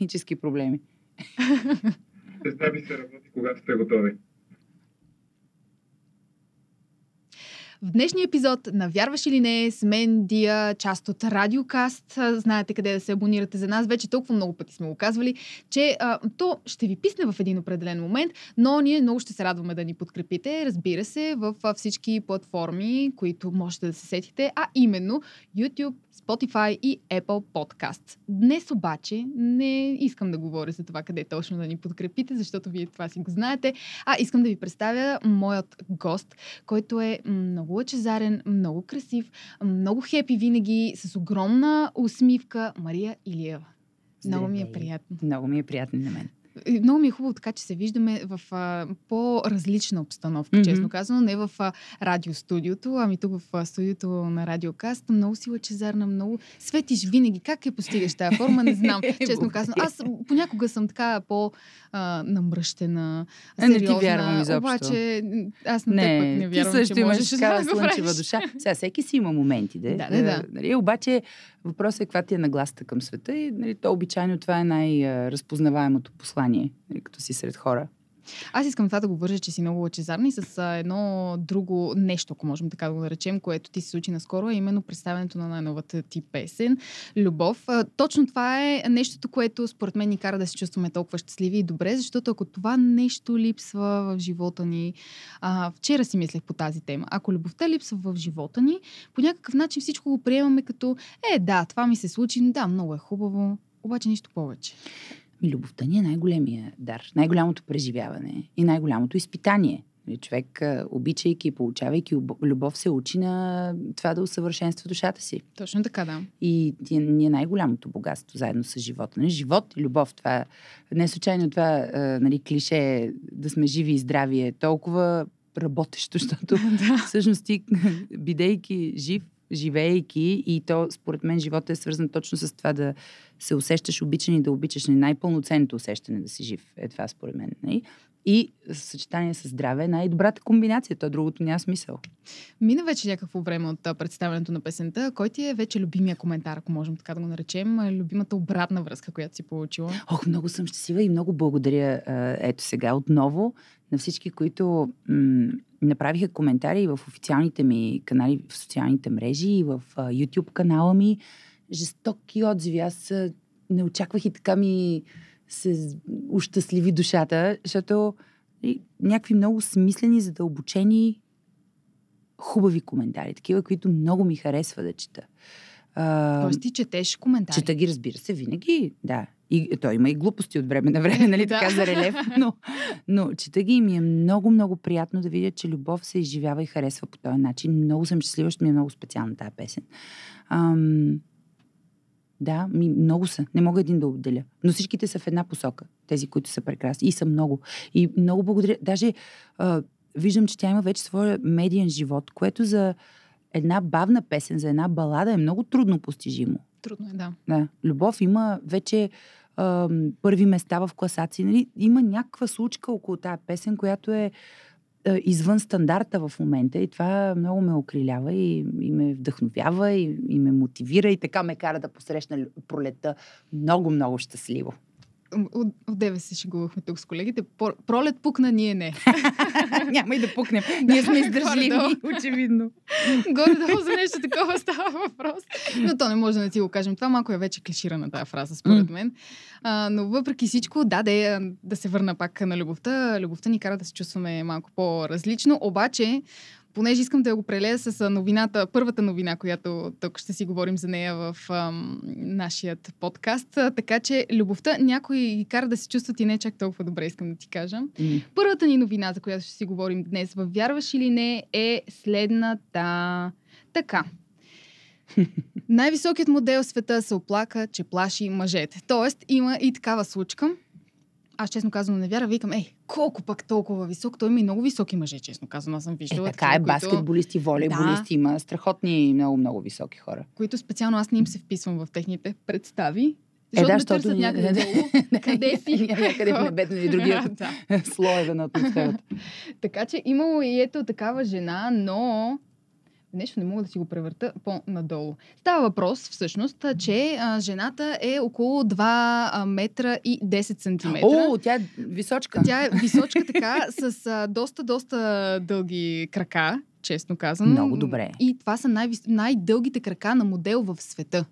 технически проблеми. Представи се работи, когато сте готови. В днешния епизод на Вярваш или не, с мен Дия, част от Радиокаст. Знаете къде да се абонирате за нас. Вече толкова много пъти сме го казвали, че а, то ще ви писне в един определен момент, но ние много ще се радваме да ни подкрепите. Разбира се, в всички платформи, които можете да се сетите, а именно YouTube, Spotify и Apple Podcast. Днес обаче не искам да говоря за това къде точно да ни подкрепите, защото вие това си го знаете, а искам да ви представя моят гост, който е много лъчезарен, много красив, много хепи винаги, с огромна усмивка Мария Илиева. Много ми е приятно. Много ми е приятно на мен. Много ми е хубаво така, че се виждаме в а, по-различна обстановка, mm-hmm. честно казано. Не в а, радиостудиото, ами тук в а, студиото на Радиокаст. Много си лъчезарна, много светиш винаги. Как е постигаш тази форма, не знам, честно казано. Аз понякога съм така по-намръщена, сериозна. Не ти вярвам изобщо. Обаче аз на не, пък не вярвам, ти също че можеш да слънчева душа. Сега всеки си има моменти, де. Да, да, да. Нали, обаче въпросът е каква ти е нагласта към света и нали, то обичайно това е най-разпознаваемото послание, нали, като си сред хора. Аз искам това да го вържа, че си много лъчезарна и с едно друго нещо, ако можем така да го наречем, което ти се случи наскоро, е именно представянето на най-новата ти песен Любов. Точно това е нещото, което според мен ни кара да се чувстваме толкова щастливи и добре, защото ако това нещо липсва в живота ни, а, вчера си мислех по тази тема, ако любовта липсва в живота ни, по някакъв начин всичко го приемаме като е, да, това ми се случи, да, много е хубаво, обаче нищо повече. Ми любовта ни е най-големия дар, най-голямото преживяване и най-голямото изпитание. Нали, човек, обичайки и получавайки любов, се учи на това да усъвършенства душата си. Точно така, да. И ни е най-голямото богатство заедно с живота. Нали, живот и любов, това не е случайно това нали, клише да сме живи и здрави е толкова работещо, защото всъщност ти, бидейки жив, живеейки и то, според мен, живота е свързан точно с това да се усещаш обичан и да обичаш. Нали, най-пълноценното усещане да си жив е това, според мен. Не? Нали? И съчетание с здраве е най-добрата комбинация. То другото няма смисъл. Мина вече някакво време от представянето на песента. Кой ти е вече любимия коментар, ако можем така да го наречем? Любимата обратна връзка, която си получила? Ох, много съм щастлива и много благодаря ето сега отново на всички, които м- направиха коментари в официалните ми канали в социалните мрежи и в YouTube канала ми. Жестоки отзиви. Аз не очаквах и така ми се ущастливи душата, защото и, някакви много смислени, задълбочени, хубави коментари, такива, които много ми харесва да чета. Тоест ти четеш коментари? Чета ги, разбира се, винаги, да. И той има и глупости от време на време, нали така за релев, но, но чета ги и ми е много, много приятно да видя, че любов се изживява и харесва по този начин. Много съм щастлива, ще ми е много специална тази песен. Ам, да, ми, много са. Не мога един да отделя. Но всичките са в една посока. Тези, които са прекрасни. И са много. И много благодаря. Даже а, виждам, че тя има вече своя медиен живот, което за една бавна песен, за една балада е много трудно постижимо. Трудно е, да. да. Любов има вече първи места в класации. Нали? Има някаква случка около тази песен, която е извън стандарта в момента и това много ме окрилява и, и ме вдъхновява и, и ме мотивира и така ме кара да посрещна пролета много, много щастливо от, от деве се шегувахме тук с колегите. Пролет пукна, ние не. Няма и да пукнем. Ние сме издържливи, очевидно. Горе-долу за нещо такова става въпрос. Но то не може да си го кажем. Това малко е вече клиширана тази фраза, според мен. А, но въпреки всичко, да, да, да се върна пак на любовта. Любовта ни кара да се чувстваме малко по-различно. Обаче, понеже искам да го прелея с новината, първата новина, която тук ще си говорим за нея в ам, нашият подкаст. Така че любовта някой ги кара да се чувстват и не чак толкова добре, искам да ти кажа. Mm. Първата ни новина, за която ще си говорим днес, в Вярваш или не, е следната. Така. Най-високият модел в света се оплака, че плаши мъжете. Тоест, има и такава случка аз честно казвам не вяра, викам, ей, колко пък толкова висок? Той има и много високи мъже, честно казвам. Аз съм виждала. Е, така е, баскетболисти, волейболисти, да. има страхотни, много, много високи хора. Които специално аз не им се вписвам в техните представи. Защото е, да, защото ме някъде долу. Къде си? Някъде в небето или другия слоеве на атмосферата. така че имало и ето такава жена, но нещо не мога да си го превърта по-надолу. Става въпрос, всъщност, че а, жената е около 2 а, метра и 10 сантиметра. О, тя е височка. Тя е височка така, с а, доста, доста дълги крака, честно казано. Много добре. И това са най- най-дългите крака на модел в света.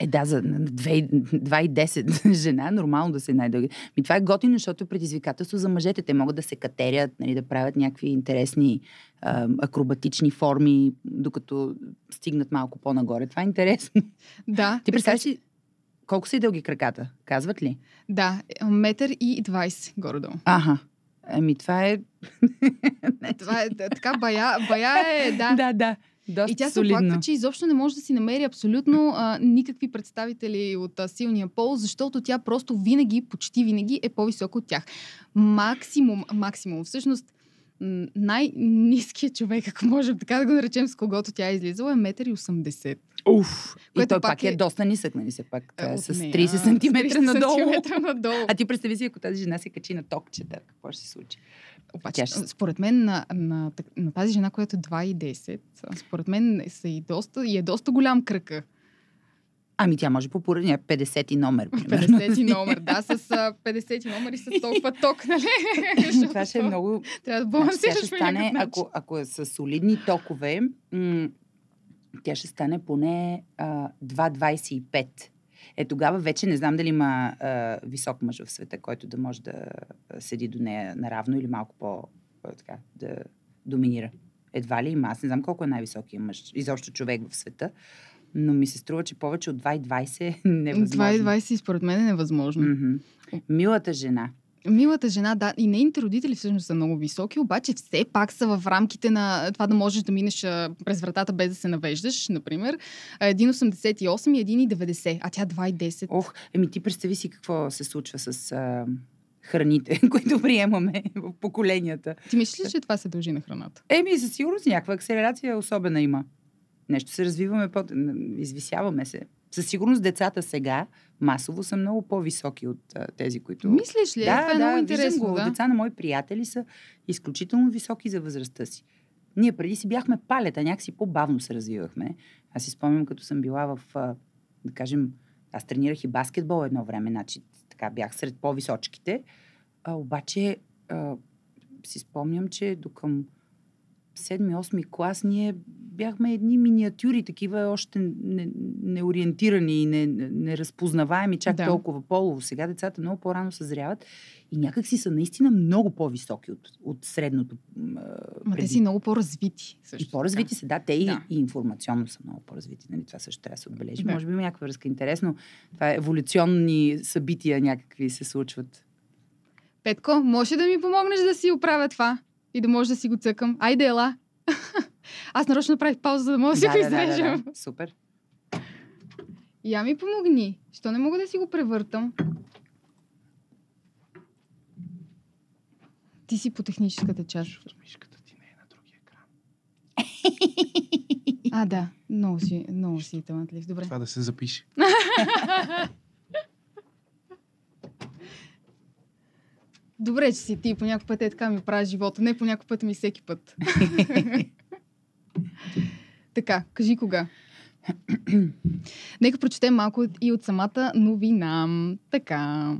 Е, да, за 2,10 жена е нормално да се най-дълги. Ми това е готино, защото е предизвикателство за мъжете. Те могат да се катерят, нали, да правят някакви интересни а, акробатични форми, докато стигнат малко по-нагоре. Това е интересно. Да. Ти представяш си колко са и дълги краката? Казват ли? Да, метър и 20 горе-долу. Аха. Ами това е... това е така, бая, бая е, да. да, да. Доста и тя се оплаква, че изобщо не може да си намери абсолютно а, никакви представители от а, силния пол, защото тя просто винаги, почти винаги е по-висока от тях. Максимум, максимум. Всъщност, най-низкият човек, ако можем така да го наречем, с когото тя е излизала, е 1,80 м. Уф! И Което той пак е... е- доста нисък, нали се пак? Е От с нея, 30 см 30 надолу. надолу. А ти представи си, ако тази жена се качи на токчета, какво ще се случи? Обаче, ще- според мен, на, на, на тази жена, която е 2,10, според мен са и доста, и е доста голям кръка. Ами тя може по поръдния 50 номер. примерно. 50 номер, да, с а, 50 номер и с толкова ток, нали? Това ще е много... Трябва да Значи, балансираш ще стане, ако, ако е с солидни токове, м- тя ще стане поне а, 2,25. Е, тогава вече не знам дали има а, висок мъж в света, който да може да седи до нея наравно или малко по така, да доминира. Едва ли има. Аз не знам колко е най-високия мъж, изобщо човек в света, но ми се струва, че повече от 2,20 е невъзможно. 2,20 според мен е невъзможно. Мгм. Милата жена. Милата жена, да, и нейните родители всъщност са много високи, обаче все пак са в рамките на това да можеш да минеш през вратата без да се навеждаш, например. А, 1,88 и 1,90, а тя 2,10. Ох, еми ти представи си какво се случва с а, храните, които приемаме в поколенията. Ти мислиш ли, че това се дължи на храната? Еми, със сигурност някаква акселерация особена има. Нещо се развиваме, по... извисяваме се. Със сигурност децата сега масово са много по-високи от а, тези, които... Мислиш ли? това е много виждам интересно. го. Да? Деца на мои приятели са изключително високи за възрастта си. Ние преди си бяхме палета, някакси по-бавно се развивахме. Аз си спомням, като съм била в, а, да кажем, аз тренирах и баскетбол едно време, значи така бях сред по-височките. А, обаче а, си спомням, че до към 7-8 клас ние бяхме едни миниатюри, такива още не- неориентирани и не, неразпознаваеми чак Да. да. толкова полово. Сега децата много по-рано съзряват и някак си са наистина много по-високи от, от средното. Ма те преди. си много по-развити. Също И по-развити са, да, те и, Да. и информационно са много по-развити. Нали? Това също трябва да се отбележи. Да. Може би има някаква връзка. Интересно. Това е еволюционни събития някакви се случват. Петко, може да ми помогнеш да си оправя това? И да може да си го цъкам? Айде, ела! Аз нарочно направих пауза, за да мога да си го изрежем. да. Супер. Я ми помогни. Що не мога да си го превъртам? Ти си по техническата част. Мишката ти не е на другия екран. А, да. Много си, много си талантлив. Добре. Това да се запише. Добре, че си ти. По някой път е така ми правиш живота. Не по някой път ми всеки път. така, кажи кога. Нека прочетем малко и от самата новина. Така.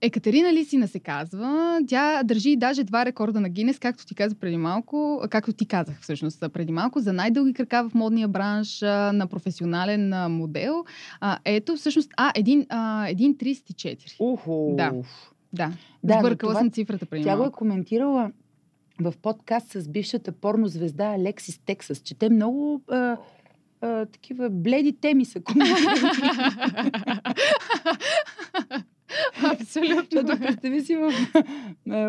Екатерина Лисина се казва. Тя държи даже два рекорда на Гинес, както ти каза преди малко, както ти казах всъщност преди малко, за най-дълги крака в модния бранш на професионален модел. А, ето всъщност, а, един, а, един 34. Ухо. Да. Да, Да, сбъркала това- съм цифрата преди Тя го е коментирала в подкаст с бившата порнозвезда Алексис Тексас, че те много а, а, такива бледи теми са коментирали. Абсолютно. Защото представи си в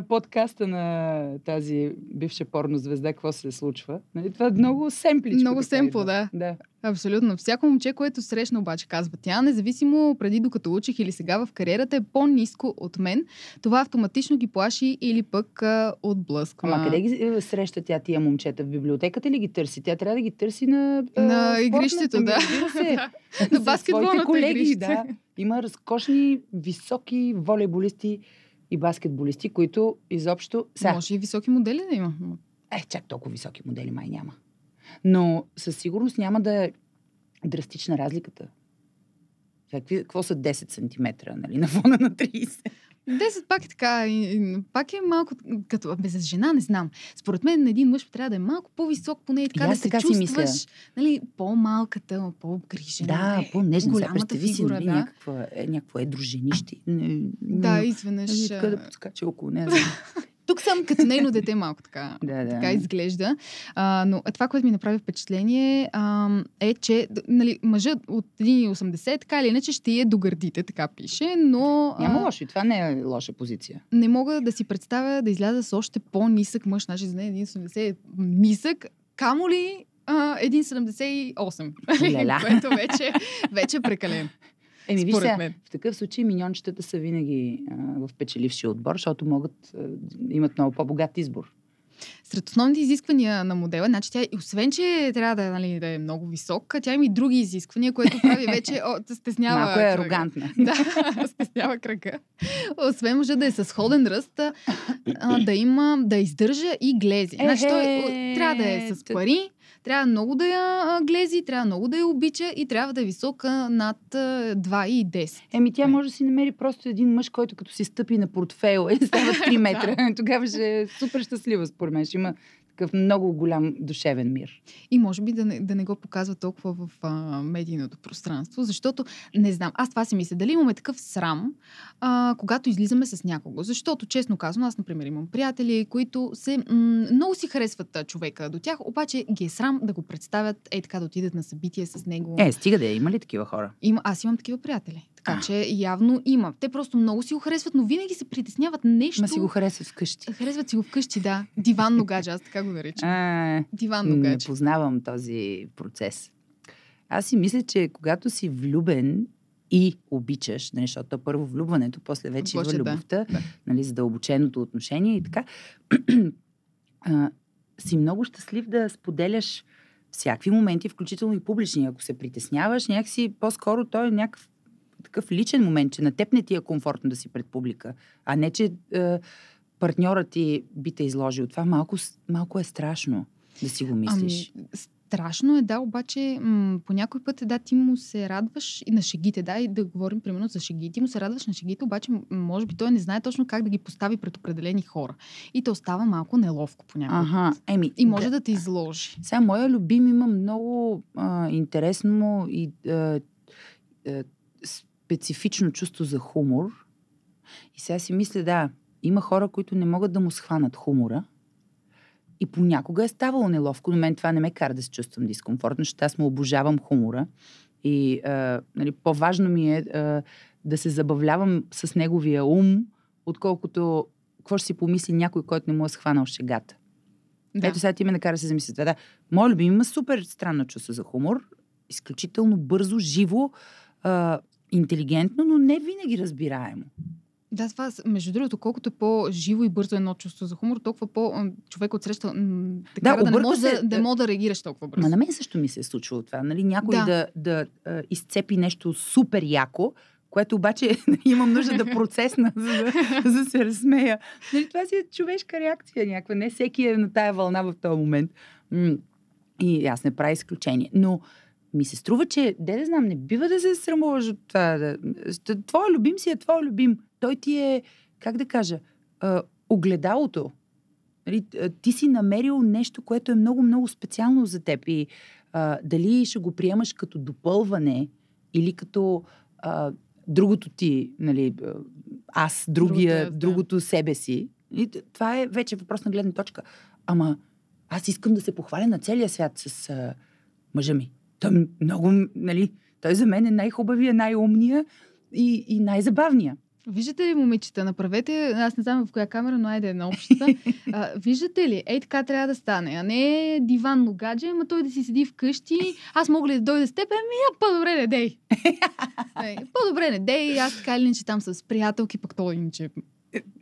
подкаста на тази бивша порнозвезда, какво се случва. Нали? Това е много семпличко. Много семпл, да. да. Абсолютно. Всяко момче, което срещна, обаче, казва тя, независимо преди докато учих или сега в кариерата е по-низко от мен, това автоматично ги плаши или пък а, отблъсква. Ама къде ги е, среща тя тия момчета? В библиотеката ли ги търси? Тя трябва да ги търси на... На игрището, да. На своите колеги, игрище. да. Има разкошни, високи волейболисти и баскетболисти, които изобщо... Сега, Може и високи модели да има. е, чак толкова високи модели май няма. Но със сигурност няма да е драстична разликата. Какви, какво са 10 см нали, на фона на 30? 10 пак е така, пак е малко като бе, жена, не знам. Според мен един мъж трябва да е малко по-висок, поне и така И да се чувстваш, мисля. нали, по-малката, по-обгрижена. Да, Е, по-нежна. Сега голямата си, фигура, нали, да. някаква, е, някакво едро женище. Не, Да, изведнъж. нали, така да подскача около нея. Тук съм като нейно дете малко така. да, да. Така изглежда. А, но това, което ми направи впечатление, а, е, че нали, мъжът от 1,80 така или иначе ще е до гърдите, така пише, но Няма лошо. И това не е лоша позиция. не мога да си представя да изляза с още по-нисък мъж. Значи за нея 1,80 е нисък, камо ли а, 1,78. Леля. Което вече, вече е прекалено. Еми, виж Според сега, мен. в такъв случай миньончетата са винаги а, в печелившия отбор, защото могат, а, имат много по-богат избор. Сред основните изисквания на модела, значи тя, освен, че трябва да, нали, да е много висока, тя има и други изисквания, което прави вече, о, стеснява. Малко е арогантна. Да, стеснява кръга. Освен може да е с сходен ръст, а, да има, да издържа и глези. Значи той трябва да е с пари, трябва много да я глези, трябва много да я обича и трябва да е висока над а, 2,10. Еми, тя Не. може да си намери просто един мъж, който като си стъпи на портфейл и става 3 метра. Тогава ще е супер щастлива, според мен. Ще има такъв много голям душевен мир. И може би да не, да не го показва толкова в а, медийното пространство, защото не знам, аз това си мисля, дали имаме такъв срам, а, когато излизаме с някого. Защото, честно казано, аз, например, имам приятели, които се м- много си харесват а, човека до тях, обаче ги е срам да го представят, е така да отидат на събитие с него. Е, стига да е. Има ли такива хора? Има, аз имам такива приятели. Така А. че явно има. Те просто много си го харесват, но винаги се притесняват нещо. Ма си го харесват вкъщи. Харесват си го вкъщи, да. Диванно гадже, аз така го наричам. А, Диванно не гадже. познавам този процес. Аз си мисля, че когато си влюбен и обичаш, нали, защото то първо влюбването, после вече идва любовта, да. нали, задълбоченото отношение и така, а, си много щастлив да споделяш всякакви моменти, включително и публични. Ако се притесняваш, някакси по-скоро той е някакъв такъв личен момент, че на теб не ти е комфортно да си пред публика, а не, че е, партньорът ти би те изложил. Това малко, малко е страшно да си го мислиш. Ами, страшно е, да, обаче м- по някой път, да, ти му се радваш и на шегите, да, и да говорим примерно за шегите, ти му се радваш на шегите, обаче може би той не знае точно как да ги постави пред определени хора. И те остава малко неловко по някой Ага, път. еми. И може да те изложи. Сега, моя любим има много а, интересно и а, а, специфично чувство за хумор. И сега си мисля, да, има хора, които не могат да му схванат хумора. И понякога е ставало неловко, но мен това не ме кара да се чувствам дискомфортно, защото аз му обожавам хумора. И а, нали, по-важно ми е а, да се забавлявам с неговия ум, отколкото какво ще си помисли някой, който не му е схванал шегата. Да. Ето сега ти ме накара да се замисля. това. Да, мой любим има супер странно чувство за хумор. Изключително бързо, живо, а, интелигентно, но не винаги разбираемо. Да, това, между другото, колкото е по-живо и бързо едно чувство за хумор, толкова по човек отсреща те Да, да, не може се, да, да, да- може да реагираш толкова бързо. Ма на мен също ми се е случвало това. Нали? Някой Да. да, да, а, изцепи нещо супер яко, което обаче имам нужда да процесна, за да, за да се разсмея. Нали, това си е човешка реакция някаква. Не всеки е на тая вълна в този момент. И аз не правя изключение. Но ми се струва, че, де да знам, не бива да се срамуваш от това. Да... Твоя любим си е твой любим. Той ти е, как да кажа, а, огледалото. Нали, ти си намерил нещо, което е много-много специално за теб. И а, дали ще го приемаш като допълване или като а, другото ти, нали, аз, другия, Другото аз, да. другото себе си. И това е вече въпрос на гледна точка. Ама аз искам да се похваля на целия свят с а, мъжа ми. Той много, нали, той за мен е най-хубавия, най-умния и, и най-забавния. Виждате ли, момичета, направете, аз не знам в коя камера, но айде на общата. А, виждате ли, ей така трябва да стане, а не диванно гадже, ама той да си седи вкъщи, аз мога ли да дойда с теб, ами по-добре не дей. Ей, по-добре не дей, аз така или иначе там с приятелки, пък той иначе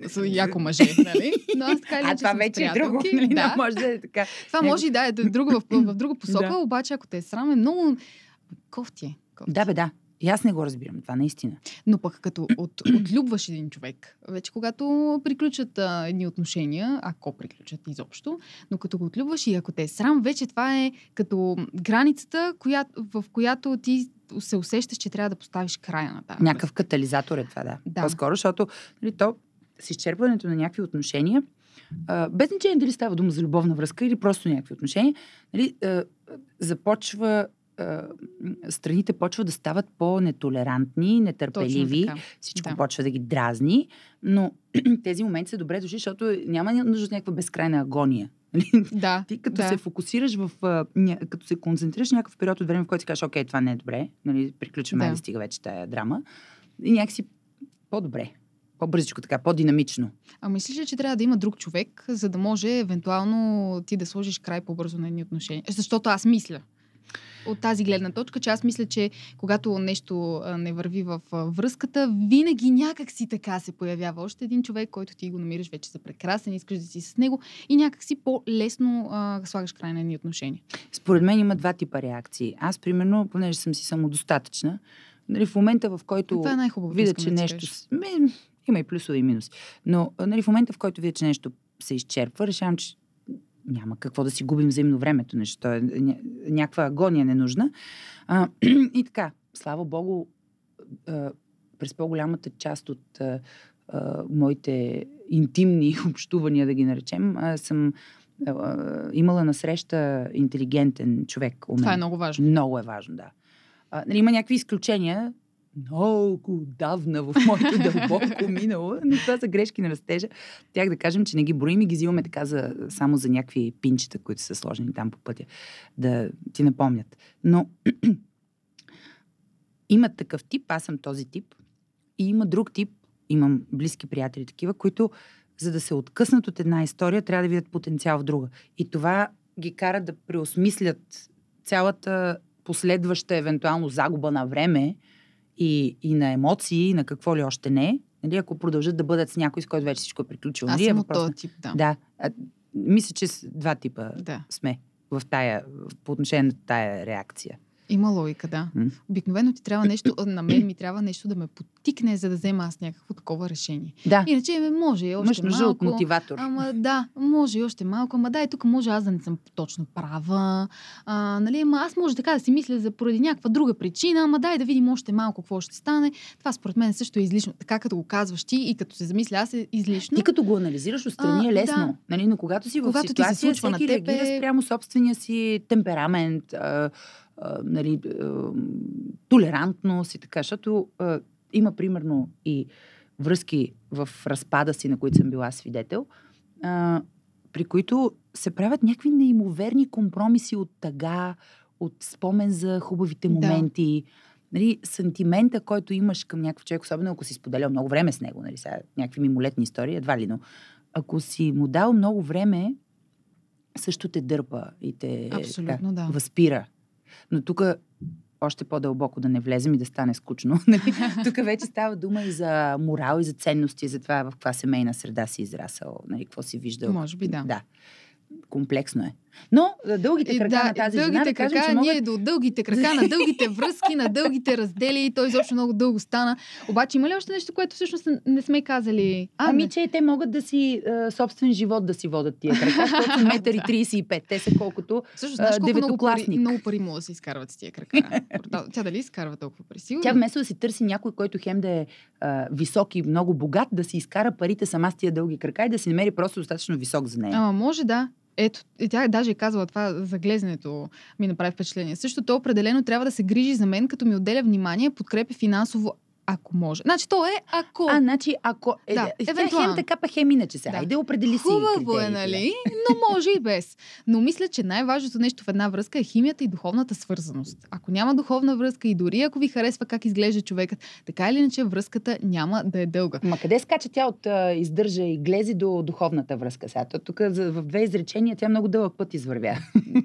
са яко мъже, нали? Но аз така или А това вече е друго. Нали? Да. Може да е така. Това може и да е друго в, в друга посока, Да. обаче ако те е срам, е много кофти. е, кофти. Да, бе, да. И аз не го разбирам, това наистина. Но пък като от, отлюбваш един човек, вече когато приключат а, едни отношения, ако приключат изобщо, но като го отлюбваш и ако те е срам, вече това е като границата, коя, в която ти се усещаш, че трябва да поставиш края на тази. Някакъв катализатор е това, да. Да. По-скоро, защото нали, то с изчерпването на някакви отношения, а, без значение дали става дума за любовна връзка или просто някакви отношения, нали, а, започва страните почват да стават по-нетолерантни, нетърпеливи, всичко Да. почва да ги дразни, но тези моменти са добре дошли, защото няма нужда от някаква безкрайна агония. Нали? Да. Ти като да. се фокусираш в... като се концентрираш някакъв период от време, в който си кажеш, окей, това не е добре, нали, приключваме, Да. да. стига вече тая драма. И някакси по-добре. По-бързичко така, по-динамично. А мислиш ли, че трябва да има друг човек, за да може евентуално ти да сложиш край по-бързо на едни отношения? Защото аз мисля. От тази гледна точка, че аз мисля, че когато нещо не върви в връзката, винаги някак си така се появява още един човек, който ти го намираш вече за прекрасен, искаш да си с него и някак си по-лесно а, слагаш край на едни отношения. Според мен има два типа реакции. Аз, примерно, понеже съм си самодостатъчна, нали, в момента, в който Това е видя, че нещо... кажа. Има и плюсове и минуси. Но нали, в момента, в който видя, че нещо се изчерпва, решавам, че няма какво да си губим взаимно времето. Нещо е ня- някаква агония ненужна. А, и така, слава богу, а, през по-голямата част от а, а, моите интимни общувания, да ги наречем, а, съм а, имала насреща интелигентен човек. У мен. Това е много важно. Много е важно, да. А, нали, има някакви изключения, много давна в моето дълбоко минало, но това са грешки на растежа. Тях да кажем, че не ги броим и ги взимаме така за, само за някакви пинчета, които са сложени там по пътя, да ти напомнят. Но има такъв тип, аз съм този тип, и има друг тип, имам близки приятели такива, които за да се откъснат от една история, трябва да видят потенциал в друга. И това ги кара да преосмислят цялата последваща евентуално загуба на време и, и на емоции, и на какво ли още не. Нали, ако продължат да бъдат с някой, с който вече всичко е приключило. Аз нали, е съм от въпрос този тип, да. Да. А, мисля, че с два типа да. сме в тая, по отношение на тая реакция. Има логика, да. М. Обикновено ти трябва нещо, на мен ми трябва нещо да ме потикне, за да взема аз някакво такова решение. Да, Иначе може и още имаш нужда от мотиватор. Ама да, може и още малко. Ама да, и тук може аз да не съм точно права. А, нали, ама аз може така да си мисля за поради някаква друга причина. Ама дай да видим още малко какво ще стане. Това според мен също е излишно. Така като го казваш ти и като се замисля аз е излишно. Ти като го анализираш отстрани е лесно. да. Нали, но когато си в Когато ти се ситуация, случва на теб реагира спрямо собствения си темперамент, а, нали, а, толерантност и така, защото а, има примерно и връзки в разпада си, на които съм била свидетел, а, при които се правят някакви неимоверни компромиси от тъга, от спомен за хубавите Да. моменти. Нали, сантимента, който имаш към някакъв човек, особено ако си споделял много време с него, нали, сега, някакви мимолетни истории, едва ли, но ако си му дал много време, също те дърпа и те Абсолютно, да. възпира. Но тук още по-дълбоко да не влезем и да стане скучно. нали? Тук вече става дума и за морал, и за ценности, за това в каква семейна среда си израсъл, нали, какво си виждал. Може би да. Да. Комплексно е. Но а, дългите И крака да, на тази дългите жена, да кажем, крака, че могат... ние до дългите крака, на дългите връзки, на дългите раздели. Той изобщо много дълго стана. Обаче има ли още нещо, което всъщност не сме казали? А, Ами, не. че те могат да си а, собствен живот да си водят тия крака, защото метър и 35. Те са колкото Също знаеш колко много пари, много пари могат да се изкарват с тия крака. Тя дали изкарва толкова пари? Сигурно. Тя вместо да си търси някой, който хем да е а, висок и много богат, да си изкара парите сама с тия дълги крака и да си намери просто достатъчно висок за нея. Ама може да. Ето, и тя даже е казала това за глезенето, ми направи впечатление. Също то определено трябва да се грижи за мен, като ми отделя внимание, подкрепя финансово, ако може. Значи то е ако. А, значи, ако... Е, Да, тя евентуално. хем така, па хем иначе сега. Да. Айде, определи си Хубаво е, нали? Но може и без. Но мисля, че най-важното нещо в една връзка е химията и духовната свързаност. Ако няма духовна връзка и дори ако ви харесва как изглежда човекът, така или иначе връзката няма да е дълга. Ма къде скача тя от а, издържа и глези до духовната връзка сега? Тук в две изречения тя много дълъг път извървя.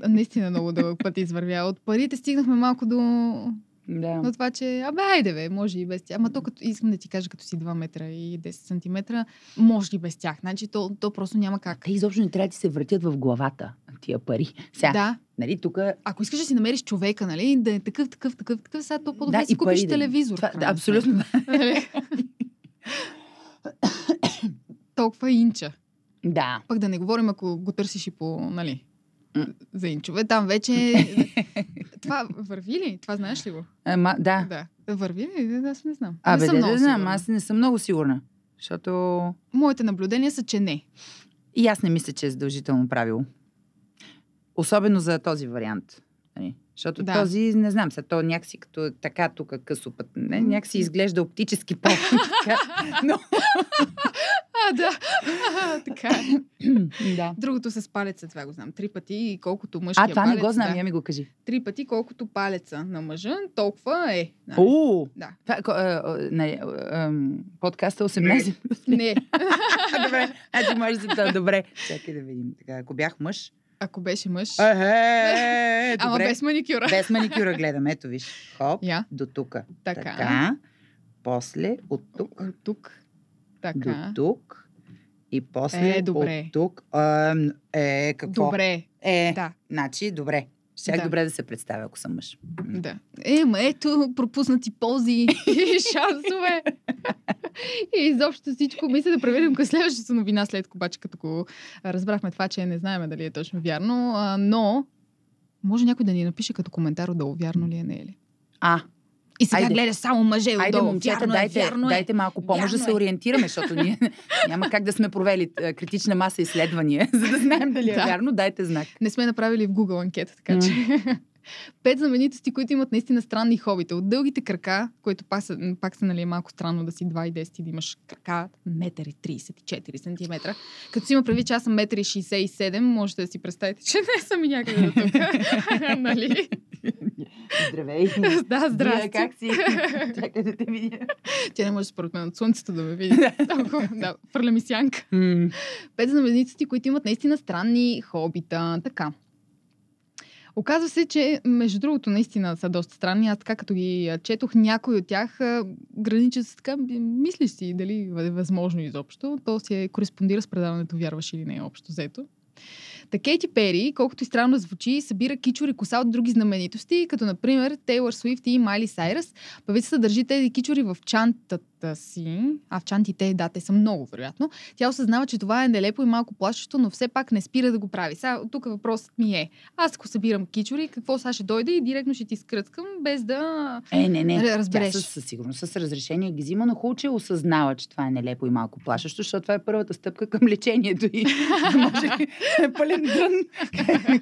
Наистина много дълъг път извървя. От парите стигнахме малко до, да. до това, че абе, айде бе, може и без тях. Ама то като, искам да ти кажа, като си 2 метра и 10 сантиметра, може и без тях. Значи то, то просто няма как. Те изобщо не трябва да ти се въртят в главата, тия пари. Сега, Да, Нали, тук Ако искаш да си намериш човека, нали, да е такъв, такъв, такъв, такъв, сега то по-добре Да, си купиш пари да- телевизор. това, да, абсолютно. Нали? Толкова инча. Да. Пък да не говорим, ако го търсиш и по, нали, Инчове. Там вече... Това върви ли? Това знаеш ли го? Ама, да. Да. Върви ли? Аз не знам. Абе, не съм да, много да знам, аз не съм много сигурна. Защото Моите наблюдения са, че не. и аз не мисля, че е задължително правило. Особено за този вариант. Защото Да. този, не знам, сега то някакси като така тук късо път, не, някакси изглежда оптически по така, но... А, да. така е. да. Другото с палеца, това го знам. Три пъти и колкото мъжкия А, това не палец, го знам, да. я ми го кажи. Три пъти колкото палеца на мъжа, толкова е. Нали? О! Да. А, а, нали, а, ам, подкаста 18 плюс. Не. Добре, значи може да това. Добре. Чакай да видим. Така, ако бях мъж... Ако беше мъж. Е, Ама добре. без маникюра. Без маникюра гледам. Ето виж. Хоп, Я. до тук. Така. така. После от тук От тук. до Така. тук. И после Е, добре. от тук. Ам, е, какво? Добре. Е, Да. значи, добре. Щях Да. добре да се представя, ако съм мъж. Да. Е, ма ето, пропуснати ползи и шансове. и изобщо всичко. Мисля да преведем към следващата новина, след обаче като го разбрахме това, че не знаем дали е точно вярно. Но може някой да ни напише като коментар отдолу, вярно ли е, не е ли? А, И сега Айде. гледа само мъже Айде, отдолу. момчета, вярно дайте, е, вярно е. дайте малко помощ да Вярно се е. ориентираме, защото ние няма как да сме провели критична маса изследвания, за да знаем дали е Да. вярно. Дайте знак. Не сме направили в Google анкета, така че. Пет знаменитости, които имат наистина странни хобита. От дългите крака, които пак са, пак са нали, малко странно да си 2,10 и да имаш крака 1,34 см. Като си има прави, че аз съм 1,67 м, можете да си представите, че не съм някъде до тук. нали? Здравей. да, здрасти. Вие как си? Чакай да те видя. Тя не може според мен от слънцето да ме види. Да, фърля ми сянка. Пет знаменитости, които имат наистина странни хобита. Така. Оказва се, че между другото наистина са доста странни. Аз така като ги четох, някой от тях граничат с така, мислиш си дали е възможно изобщо. То си е, кореспондира с предаването Вярваш или не е общо взето. Та Кейти Пери, колкото и странно звучи, събира кичори коса от други знаменитости, като например Тейлър Суифт и Майли Сайрас. Певицата държи тези кичори в чантата си, а в чантите, да, те са много, вероятно. Тя осъзнава, че това е нелепо и малко плашещо, но все пак не спира да го прави. Сега, тук въпросът ми е, аз ако събирам кичори, какво сега ще дойде и директно ще ти скръцкам, без да... Е, не, не. Разбереш. Тя със, със сигурност с разрешение ги взима, но хубаво, че осъзнава, че това е нелепо и малко плашещо, защото това е първата стъпка към лечението и може пълен дрън.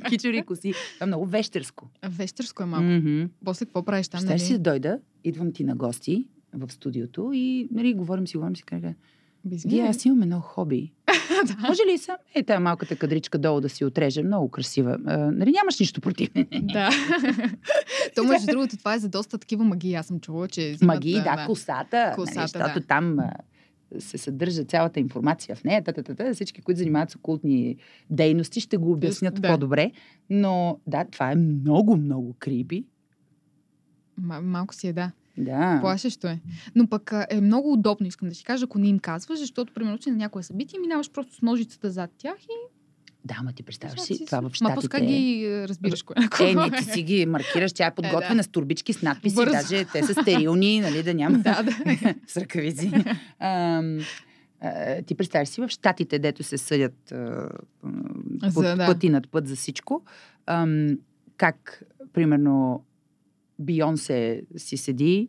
Кичори коси. Това е много вещерско. Вещерско е малко. Мгм. После какво правиш там, Представяш си да нали? дойда, идвам ти на гости в студиото и нали, говорим си, говорим си, кажа, вие, аз имам едно хоби. Да. Може ли сам? Е, тая малката кадричка долу да си отрежа. Много красива. А, нали нямаш нищо против? Да. То, между другото, това е за доста такива магии. Аз съм чула, че взимат, Магии, да, косата. Косата, нали, защото да. там се съдържа цялата информация в нея. Та-та-та-та. Всички, които занимават с окултни дейности, ще го обяснят да. по-добре. Но да, това е много, много крипи. Ма- малко си е, да. Да. Плашещо е. Но пък а, е много удобно, искам да си кажа, ако не им казваш, защото, примерно, че на някое събитие минаваш просто с ножицата зад тях и... Да, ма ти представяш Значи си, това в Ма щатите. пускай ги е, разбираш кое. Е, не, ти си ги маркираш, тя е подготвена да. с турбички, с надписи, Бързо. даже те са стерилни, нали, да няма да, да. с ръкавици. Ам, а, ти представяш си в щатите, дето се съдят а, а, За, път, да. пъти над път за всичко, ам, как, примерно, Бионсе си седи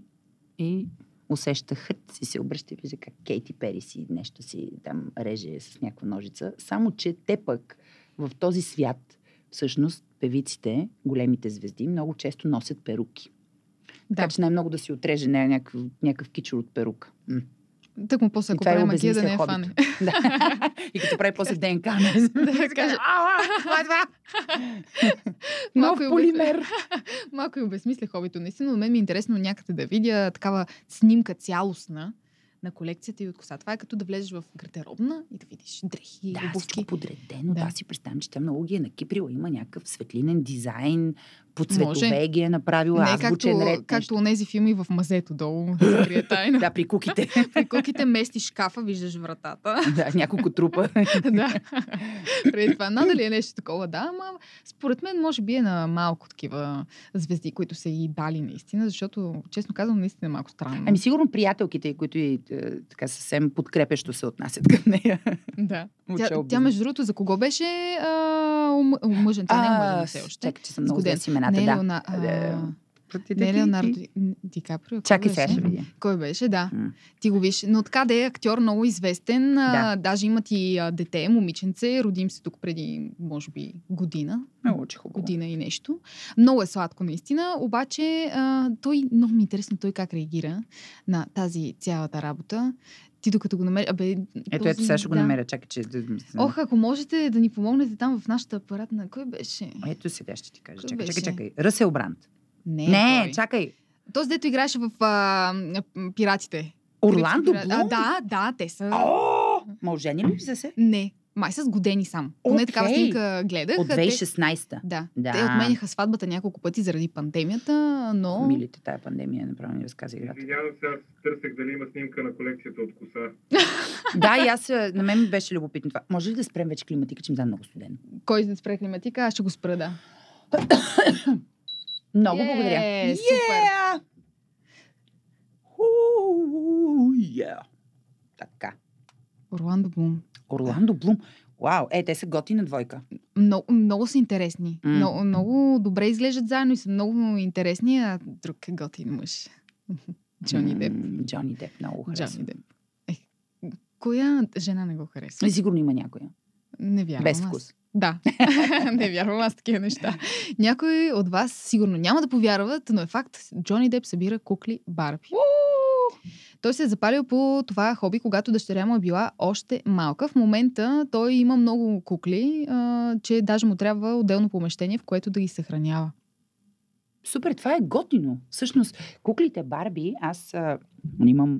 и усеща хът си се обръща и вижда как Кейти Пери си нещо си там реже с някаква ножица. Само, че те пък в този свят, всъщност, певиците, големите звезди, много често носят перуки. Така да. че най-много да си отреже не, някакъв, някакъв кичур от перука. М. Тък му после, ако е прави магия, да не е фане. Да. И като прави после ДНК, Да каже, това е това? Нов Малко полимер. Малко и обезмисля хобито. Наистина, на мен ми е интересно някъде да видя такава снимка цялостна на колекцията и от коса. Това е като да влезеш в гардеробна и да видиш дрехи, Да, обувки. всичко подредено. Да. Да. си представям, че тя много ги е накиприла. Има някакъв светлинен дизайн, по цветове Може. ги е направила, Не азбучен както, ред. както онези филми в мазето долу. тайна. Да, при куките. При куките местиш шкафа, виждаш вратата. да, няколко трупа. да. Преди това, надали е нещо такова, да, ама според мен може би е на малко такива звезди, които са и дали наистина, защото, честно казвам, наистина е малко странно. Ами сигурно приятелките, които и е, така съвсем подкрепещо се отнасят към нея. да. Тя, тя, между другото, за кого беше а, ум- омъжен? Тя не е омъжен все още. Чакай, че съм много Сгоден. зле с имената, не е да. Леона, а, не е Леонардо Ди- Ди Каприо. Чакай сега ще видя. Кой беше, да. М. Ти го виж. Но така да е актьор много известен. Да. А, даже имат и а, дете, момиченце. Родим се тук преди, може би, година. Много че хубаво. Година и нещо. Много е сладко, наистина. Обаче, а, той много ми е интересно той как реагира на тази цялата работа. Ти докато го намери... Абе, Ето, този- ето, сега ще го да. намеря. Чакай, че... Ох, ако можете да ни помогнете там в нашата апаратна. Кой беше? Ето сега ще ти кажа. Кой Чакай, беше? чакай, чакай. Ръсел Бранд. Не, Не, той. чакай. Този, дето играеше в а, Пиратите. Орландо Блум? А, да, да, те са... О, ма оженили ли са се? Не, май са сгодени сам. Поне такава Окей. снимка гледах. От а те- 2016-та. Да. Да. Те отменяха сватбата няколко пъти заради пандемията, но... Милите, тая пандемия направо ни разказа играта. Извинявам се, аз търсех дали има снимка на колекцията от коса. Да, и аз, на мен ми беше любопитно това. Може ли да спрем вече климатика, че ми стана много студено? Кой да спре климатика, аз ще го спра, да. Много Е, благодаря. супер. Yeah! Уу, yeah. Така. Орландо Блум. Орландо Блум. Вау, е, те са готина двойка. Много, много са интересни. М. Много, много добре изглеждат заедно и са много интересни, а друг е готин мъж. Джони Деп. Джони Деп, много Джони харесвам. Деп. Е, коя жена не го харесва? И сигурно има някоя. Не вярвам. Без аз. вкус. Да, не вярвам аз такива неща. Някои от вас сигурно няма да повярват, но е факт, Джони Деп събира кукли Барби. Той се е запалил по това хоби, когато дъщеря му е била още малка. В момента той има много кукли, а, че даже му трябва отделно помещение, в което да ги съхранява. Супер, това е готино. Всъщност, куклите Барби, аз а, имам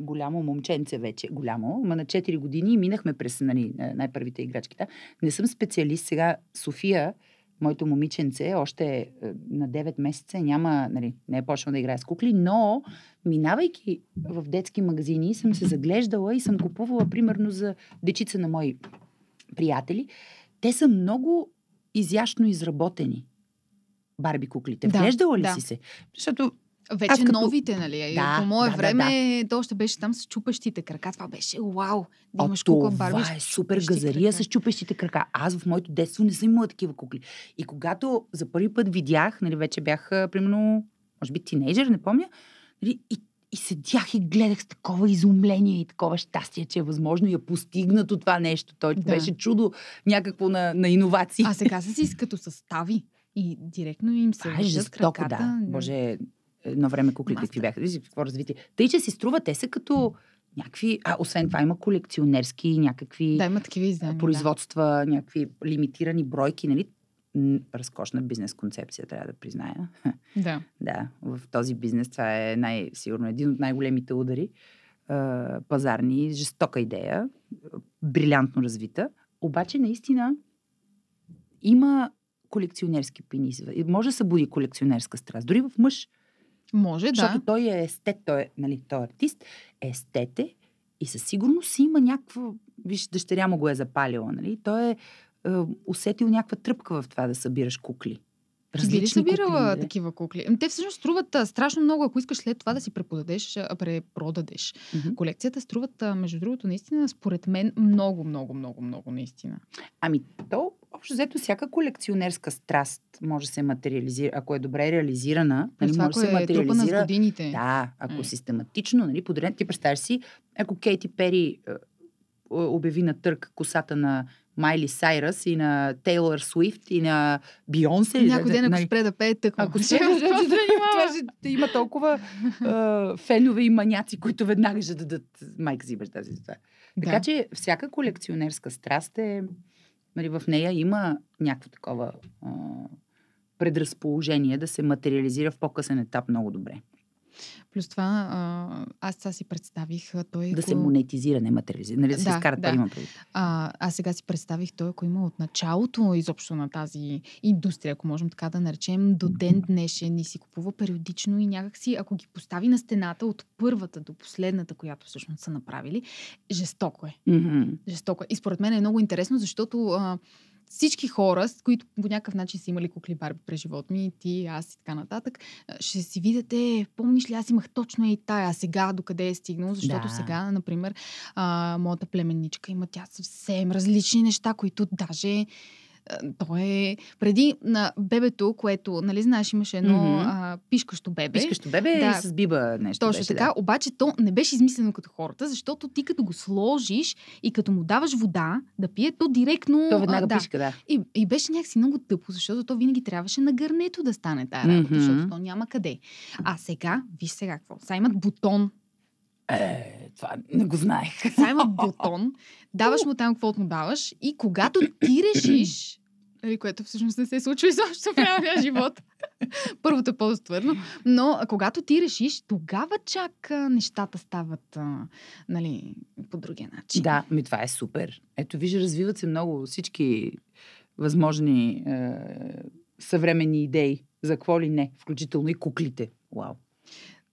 голямо момченце вече, голямо, ма на 4 години и минахме през нали, на- най-първите играчките. Не съм специалист. Сега София, моето момиченце, още е, на 9 месеца, няма, нали, не е почнал да играе с кукли, но минавайки в детски магазини, съм се заглеждала и съм купувала, примерно, за дечица на мои приятели. Те са много изящно изработени. Барби куклите. Да, Вглеждала ли да. си се? Защото Вече Аз като- новите, нали? Да, По мое да, да, време то още беше там с чупещите крака. Това беше вау! Да имаш кукла това Барби. е с супер газария крака. с чупещите крака. Аз в моето детство не съм имала такива кукли. И когато за първи път видях, нали, вече бях, примерно, може би тинейджър, не помня, нали, и, и седях и гледах с такова изумление и такова щастие, че е възможно и е постигнато това нещо. Той Да. беше чудо някакво на, на иновации. А сега са си като състави. И директно им се Това е краката. да. Боже, едно време куклите какви бяха. Вижте какво развитие. Тъй, че си струва, те са като някакви... А, освен това има колекционерски някакви Да, има такива издания. производства, някакви лимитирани бройки, нали? Разкошна бизнес концепция, трябва да призная. Да. да. да, в този бизнес това е най- сигурно един от най-големите удари. Пазарни, жестока идея, брилянтно развита. Обаче, наистина, има колекционерски пенис. Може да се буди колекционерска страст. Дори в мъж, Може, защото да. той е естет, той е, нали, той е артист, е естете и със сигурност си има някаква... Виж, дъщеря му го е запалила, нали? Той е, е усетил някаква тръпка в това да събираш кукли. Ти би ли кукли, събирала нали? такива кукли? Ами, Те всъщност струват а, страшно много, ако искаш след това да си преподадеш, а, препродадеш. Мгм. Колекцията струват, а, между другото, наистина, според мен, много, много, много, много, наистина. Ами, то, общо взето, всяка колекционерска страст може да се материализира, ако е добре реализирана, Нали, нали, може да се е материализира. годините. Да, ако М. систематично, нали, подарен, ти представяш си, ако Кейти Пери обяви на търк косата на Майли Сайрас и на Тейлор Суифт и на Бионсе. Някой ден, ако нали, спре да пее тъкмо. ако ме занимава. това ще има толкова а, фенове и маняци, които веднага ще дадат майка си и баща си. за Това. Така Да. че всяка колекционерска страст е, нали, в нея има някакво такова а, предразположение да се материализира в по-късен етап много добре. Плюс това, а, аз сега си представих, той... Да ако- се монетизира, не материализира. Нали, да, се Да, изкарат да. пари. А, аз сега си представих той, ако има от началото изобщо на тази индустрия, ако можем така да наречем, до ден днешен и си купува периодично и някакси, ако ги постави на стената от първата до последната, която всъщност са направили, жестоко е. Мгм. Жестоко е. И според мен е много интересно, защото а, всички хора, с които по някакъв начин са имали кукли Барби през живота ми, ти, аз и така нататък, ще си видите, помниш ли, аз имах точно и тая, а сега докъде е стигнал, защото Да. сега, например, а, моята племенничка има тя съвсем различни неща, които даже то е преди на бебето, което, нали знаеш, имаше едно Мгм. а, пишкащо бебе. Пискащо бебе Да. и с биба нещо Точно беше, така, Да. обаче то не беше измислено като хората, защото ти като го сложиш и като му даваш вода да пие, то директно... То веднага а, да. пишка, да. И, и беше някакси много тъпо, защото то винаги трябваше на гърнето да стане тая работа, Мгм. защото то няма къде. А сега, виж сега какво, сега имат бутон, Е, това не го знаех. имат бутон, даваш му там каквото му даваш и когато ти решиш, нали, което всъщност не се случва изобщо в реалния живот, първото е по-достоверно, но когато ти решиш, тогава чак нещата стават нали, по другия начин. Да, ми това е супер. Ето, виж, развиват се много всички възможни е, съвременни идеи. За какво ли не, включително и куклите. Вау.